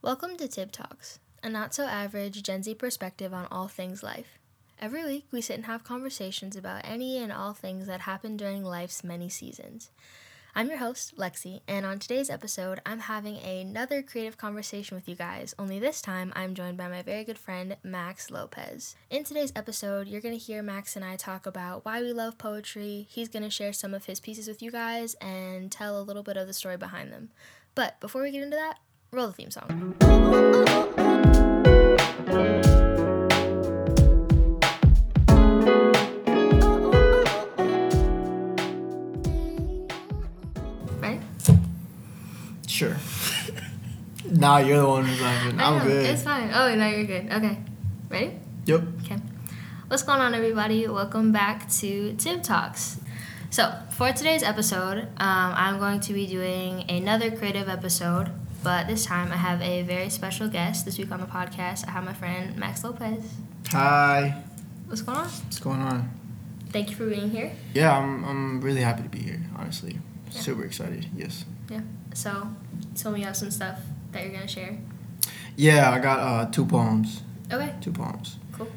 Welcome to Tib Talks, a not so average Gen Z perspective on all things life. Every week, we sit and have conversations about any and all things that happen during life's many seasons. I'm your host, Lexi, and on today's episode, I'm having another creative conversation with you guys, only this time I'm joined by my very good friend, Max Lopez. In today's episode, you're going to hear Max and I talk about why we love poetry. He's going to share some of his pieces with you guys and tell a little bit of the story behind them. But before we get into that, roll the theme song. Ready? Sure. nah, you're the one who's laughing. I I'm know, good. It's fine. Oh, no, you're good. Okay. Ready? Yep. Okay. What's going on, everybody? Welcome back to Tib Talks. So, for today's episode, um, I'm going to be doing another creative episode, but this time I have a very special guest. This week on the podcast, I have my friend Max Lopez. Hi. What's going on? What's going on? Thank you for being here. Yeah, I'm I'm really happy to be here. Honestly, Yeah. super excited. Yes. Yeah. So, tell me you have some stuff that you're going to share. Yeah, I got uh, two poems. Okay. Two poems. Cool.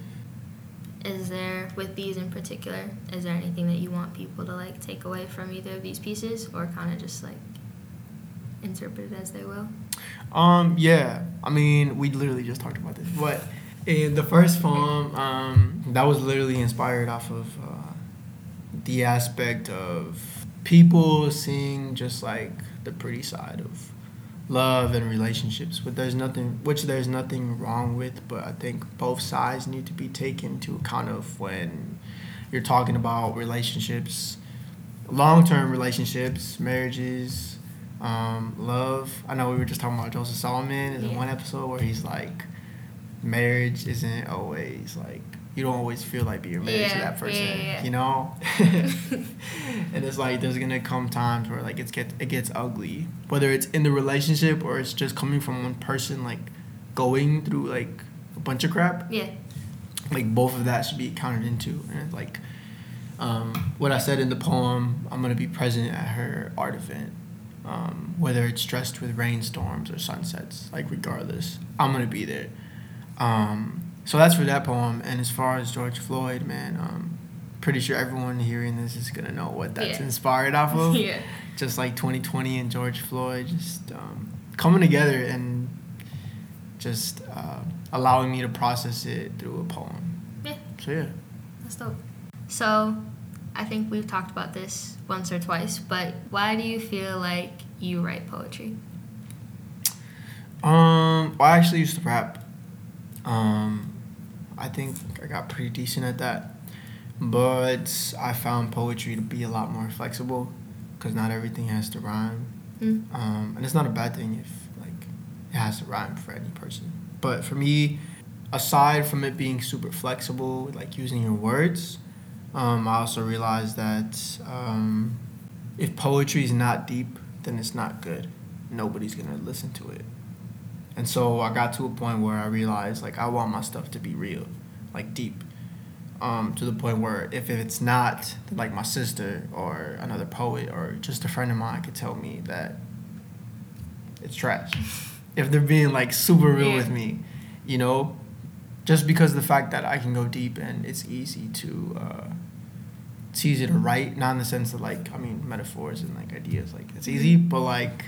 Is there, with these in particular, is there anything that you want people to like take away from either of these pieces or kind of just like interpret it as they will? Um, yeah. I mean, we literally just talked about this, but in the first poem, um, that was literally inspired off of uh, the aspect of people seeing just like the pretty side of love and relationships but there's nothing which there's nothing wrong with but i think both sides need to be taken into account of when you're talking about relationships long-term relationships marriages um, love i know we were just talking about joseph solomon in Yeah. one episode where he's like marriage isn't always like you don't always feel like you're married to that person yeah, yeah, yeah. you know and it's like there's gonna come times where like it's get it gets ugly whether it's in the relationship or it's just coming from one person like going through like a bunch of crap Yeah. like both of that should be counted into and like um, what i said in the poem i'm gonna be present at her art event um, whether it's dressed with rainstorms or sunsets like regardless i'm gonna be there um, so that's for that poem and as far as george floyd man um, pretty sure everyone hearing this is gonna know what that's Yeah. inspired off of yeah. just like 2020 and George Floyd, just um, coming together and just uh, allowing me to process it through a poem. Yeah. So yeah. That's dope. So, I think we've talked about this once or twice, but why do you feel like you write poetry? Um, well, I actually used to rap. Um, I think I got pretty decent at that, but I found poetry to be a lot more flexible, because not everything has to rhyme. Mm. Um, and it's not a bad thing if like it has to rhyme for any person. But for me, aside from it being super flexible, like using your words, um, I also realized that um, if poetry is not deep, then it's not good. Nobody's gonna listen to it. And so I got to a point where I realized like I want my stuff to be real, like deep. Um, to the point where if it's not, like my sister or another poet or just a friend of mine could tell me that it's trash. if they're being like super real Yeah. with me, you know, just because of the fact that I can go deep and it's easy to, uh, it's easy to write, not in the sense of like, I mean, metaphors and like ideas, like it's easy, but like,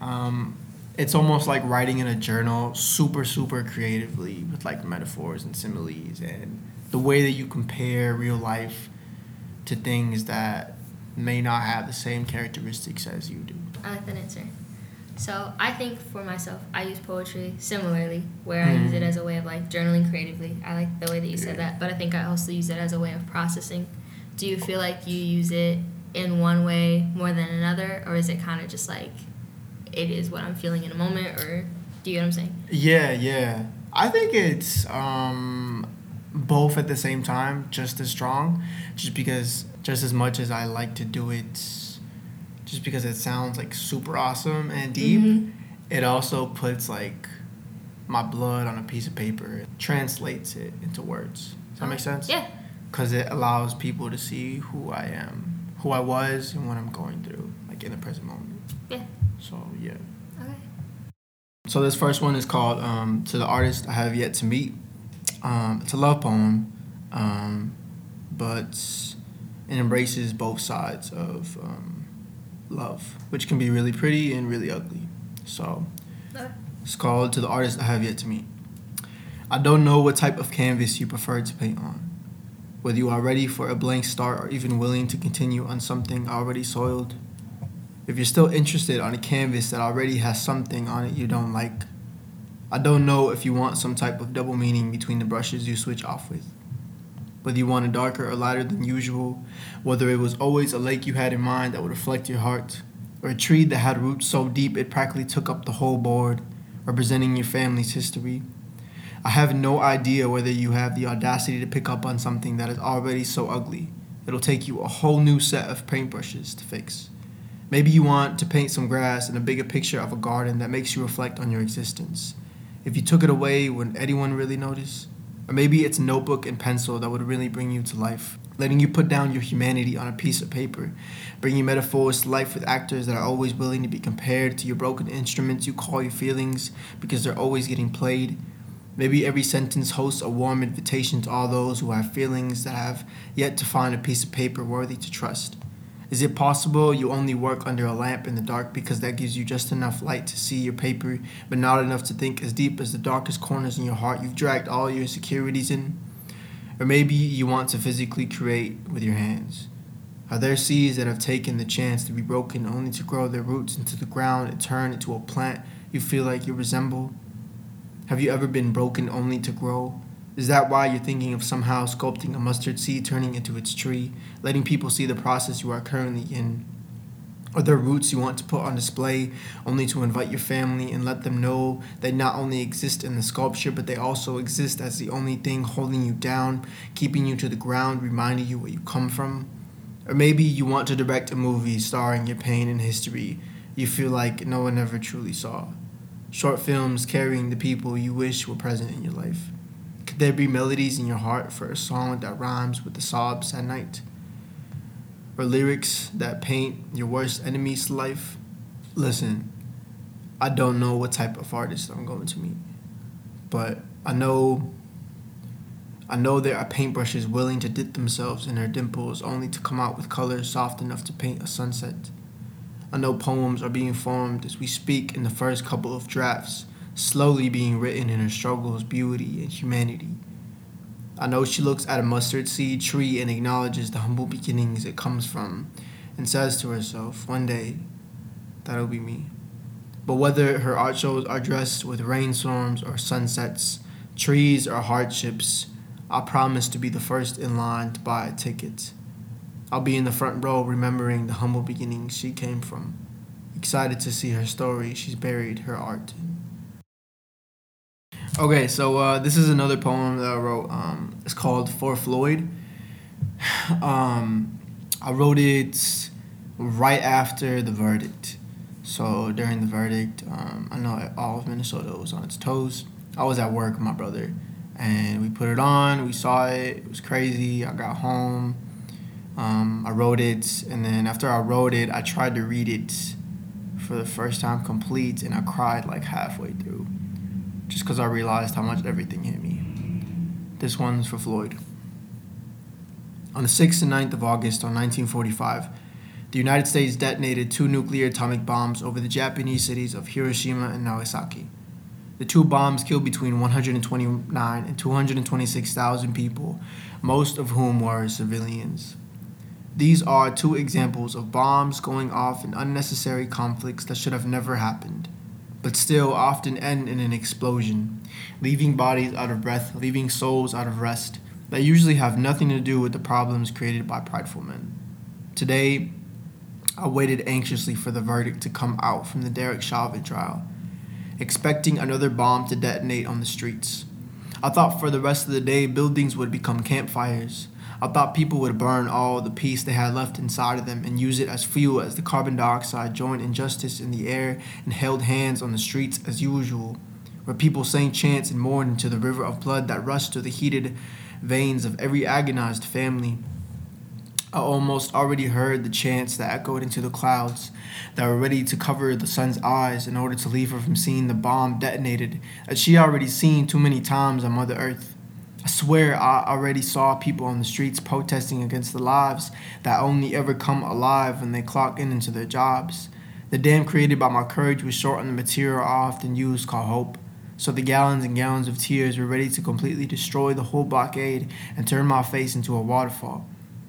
um, it's almost like writing in a journal super super creatively with like metaphors and similes and the way that you compare real life to things that may not have the same characteristics as you do I like that answer. So I think for myself, I use poetry similarly, where I use it Mhm. as a way of like journaling creatively. I like the way that you said that, but I think I also use it as a way of processing. Do you feel like you use it in one way more than another, or is it kind of just like it is what I'm feeling in a moment, or do you get what I'm saying? yeah yeah i think it's um both at the same time just as strong just because just as much as i like to do it just because it sounds like super awesome and deep Mhm. it also puts like my blood on a piece of paper it translates it into words does that make sense Yeah. Because it allows people to see who i am who i was and what i'm going through like in the present moment Yeah. so yeah Okay. So this first one is called um, "To the Artist I Have Yet to Meet." Um, it's a love poem, um, but it embraces both sides of um, love, which can be really pretty and really ugly. So it's called "To the Artist I Have Yet to Meet." I don't know what type of canvas you prefer to paint on. Whether you are ready for a blank start or even willing to continue on something already soiled. If you're still interested on a canvas that already has something on it you don't like. I don't know if you want some type of double meaning between the brushes you switch off with. Whether you want a darker or lighter than usual, whether it was always a lake you had in mind that would reflect your heart, or a tree that had roots so deep it practically took up the whole board, representing your family's history I have no idea whether you have the audacity to pick up on something that is already so ugly. It'll take you a whole new set of paintbrushes to fix. Maybe you want to paint some grass and a bigger picture of a garden that makes you reflect on your existence. If you took it away, would anyone really notice? Or maybe it's notebook and pencil that would really bring you to life, letting you put down your humanity on a piece of paper, bringing metaphors to life with actors that are always willing to be compared to your broken instruments you call your feelings because they're always getting played Maybe every sentence hosts a warm invitation to all those who have feelings that have yet to find a piece of paper worthy to trust. Is it possible you only work under a lamp in the dark because that gives you just enough light to see your paper, but not enough to think as deep as the darkest corners in your heart you've dragged all your insecurities in? Or maybe you want to physically create with your hands. Are there seeds that have taken the chance to be broken only to grow their roots into the ground and turn into a plant you feel like you resemble? Have you ever been broken only to grow? Is that why you're thinking of somehow sculpting a mustard seed turning into its tree, letting people see the process you are currently in? Are there roots you want to put on display only to invite your family and let them know they not only exist in the sculpture, but they also exist as the only thing holding you down, keeping you to the ground, reminding you where you come from? Or maybe you want to direct a movie starring your pain and history you feel like no one ever truly saw short films carrying the people you wish were present in your life? Could there be melodies in your heart for a song that rhymes with the sobs at night? Or lyrics that paint your worst enemy's life? Listen, I don't know what type of artist I'm going to meet, but I know I know there are paintbrushes willing to dip themselves in their dimples only to come out with colors soft enough to paint a sunset. I know poems are being formed as we speak in the first couple of drafts, slowly being written in her struggles, beauty, and humanity. I know she looks at a mustard seed tree and acknowledges the humble beginnings it comes from, and says to herself, one day, that'll be me. But whether her art shows are dressed with rainstorms or sunsets, trees or hardships, I promise to be the first in line to buy a ticket. I'll be in the front row remembering the humble beginnings she came from, excited to see her story she's buried her art. Okay, so uh, this is another poem that I wrote. Um, it's called For Floyd. Um, I wrote it right after the verdict. So during the verdict, um, I know all of Minnesota was on its toes. I was at work with my brother, and we put it on. We saw it. It was crazy. I got home um, I wrote it, and then after I wrote it, I tried to read it for the first time complete, and I cried like halfway through, just because I realized how much everything hit me. This one's for Floyd. On the 6th and 9th of August of 1945, the United States detonated two nuclear atomic bombs over the Japanese cities of Hiroshima and Nagasaki. The two bombs killed between 129 and 226,000 people, most of whom were civilians. These are two examples of bombs going off in unnecessary conflicts that should have never happened, but still often end in an explosion, leaving bodies out of breath, leaving souls out of rest, that usually have nothing to do with the problems created by prideful men. Today, I waited anxiously for the verdict to come out from the Derek Chauvin trial, expecting another bomb to detonate on the streets. I thought for the rest of the day buildings would become campfires, I thought people would burn all the peace they had left inside of them and use it as fuel as the carbon dioxide joined injustice in the air and held hands on the streets as usual, where people sang chants and mourned to the river of blood that rushed through the heated veins of every agonized family. I almost already heard the chants that echoed into the clouds that were ready to cover the sun's eyes in order to leave her from seeing the bomb detonated that she already seen too many times on Mother Earth. I swear I already saw people on the streets protesting against the lives that only ever come alive when they clock in into their jobs. The dam created by my courage was short on the material I often use called hope. So the gallons and gallons of tears were ready to completely destroy the whole blockade and turn my face into a waterfall.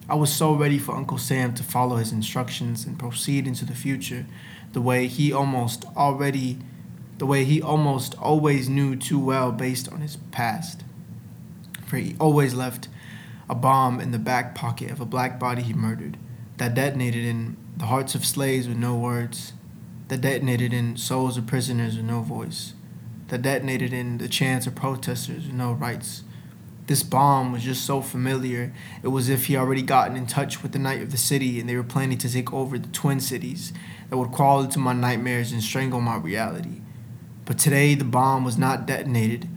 I was so ready for Uncle Sam to follow his instructions and proceed into the future the way he almost already the way he almost always knew too well based on his past. He always left a bomb in the back pocket of a black body he murdered that detonated in the hearts of slaves with no words, that detonated in souls of prisoners with no voice, that detonated in the chants of protesters with no rights this bomb was just so familiar. It was as if he already gotten in touch with the night of the city and they were planning to take over the twin cities that would crawl into my nightmares and strangle my reality. But today the bomb was not detonated.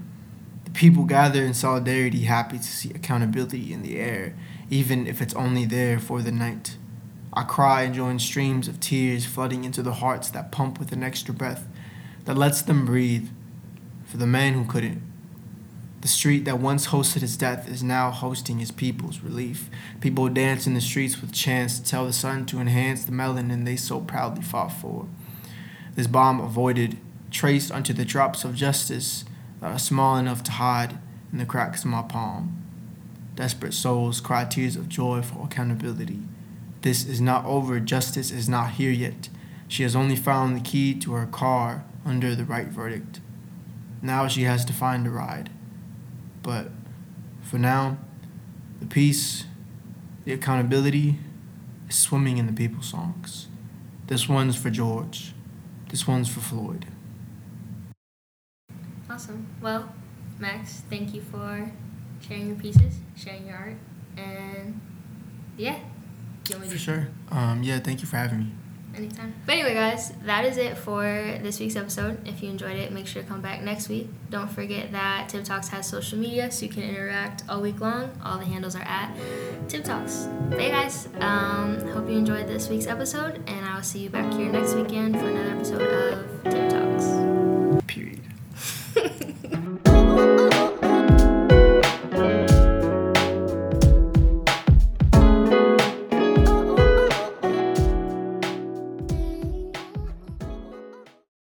People gather in solidarity, happy to see accountability in the air, even if it's only there for the night. I cry and join streams of tears flooding into the hearts that pump with an extra breath that lets them breathe for the man who couldn't. The street that once hosted his death is now hosting his people's relief. People dance in the streets with chants to tell the sun to enhance the melanin they so proudly fought for. This bomb avoided, traced unto the drops of justice are small enough to hide in the cracks of my palm. Desperate souls cry tears of joy for accountability. This is not over. Justice is not here yet. She has only found the key to her car under the right verdict. Now she has to find a ride. But for now, the peace, the accountability is swimming in the people's songs. This one's for George. This one's for Floyd. Awesome. Well, Max, thank you for sharing your pieces, sharing your art, and yeah. For sure. Um, yeah, thank you for having me. Anytime. But anyway, guys, that is it for this week's episode. If you enjoyed it, make sure to come back next week. Don't forget that Tip Talks has social media, so you can interact all week long. All the handles are at Tip Talks. But hey, guys, um, hope you enjoyed this week's episode, and I will see you back here next weekend for another episode of Tip Talks.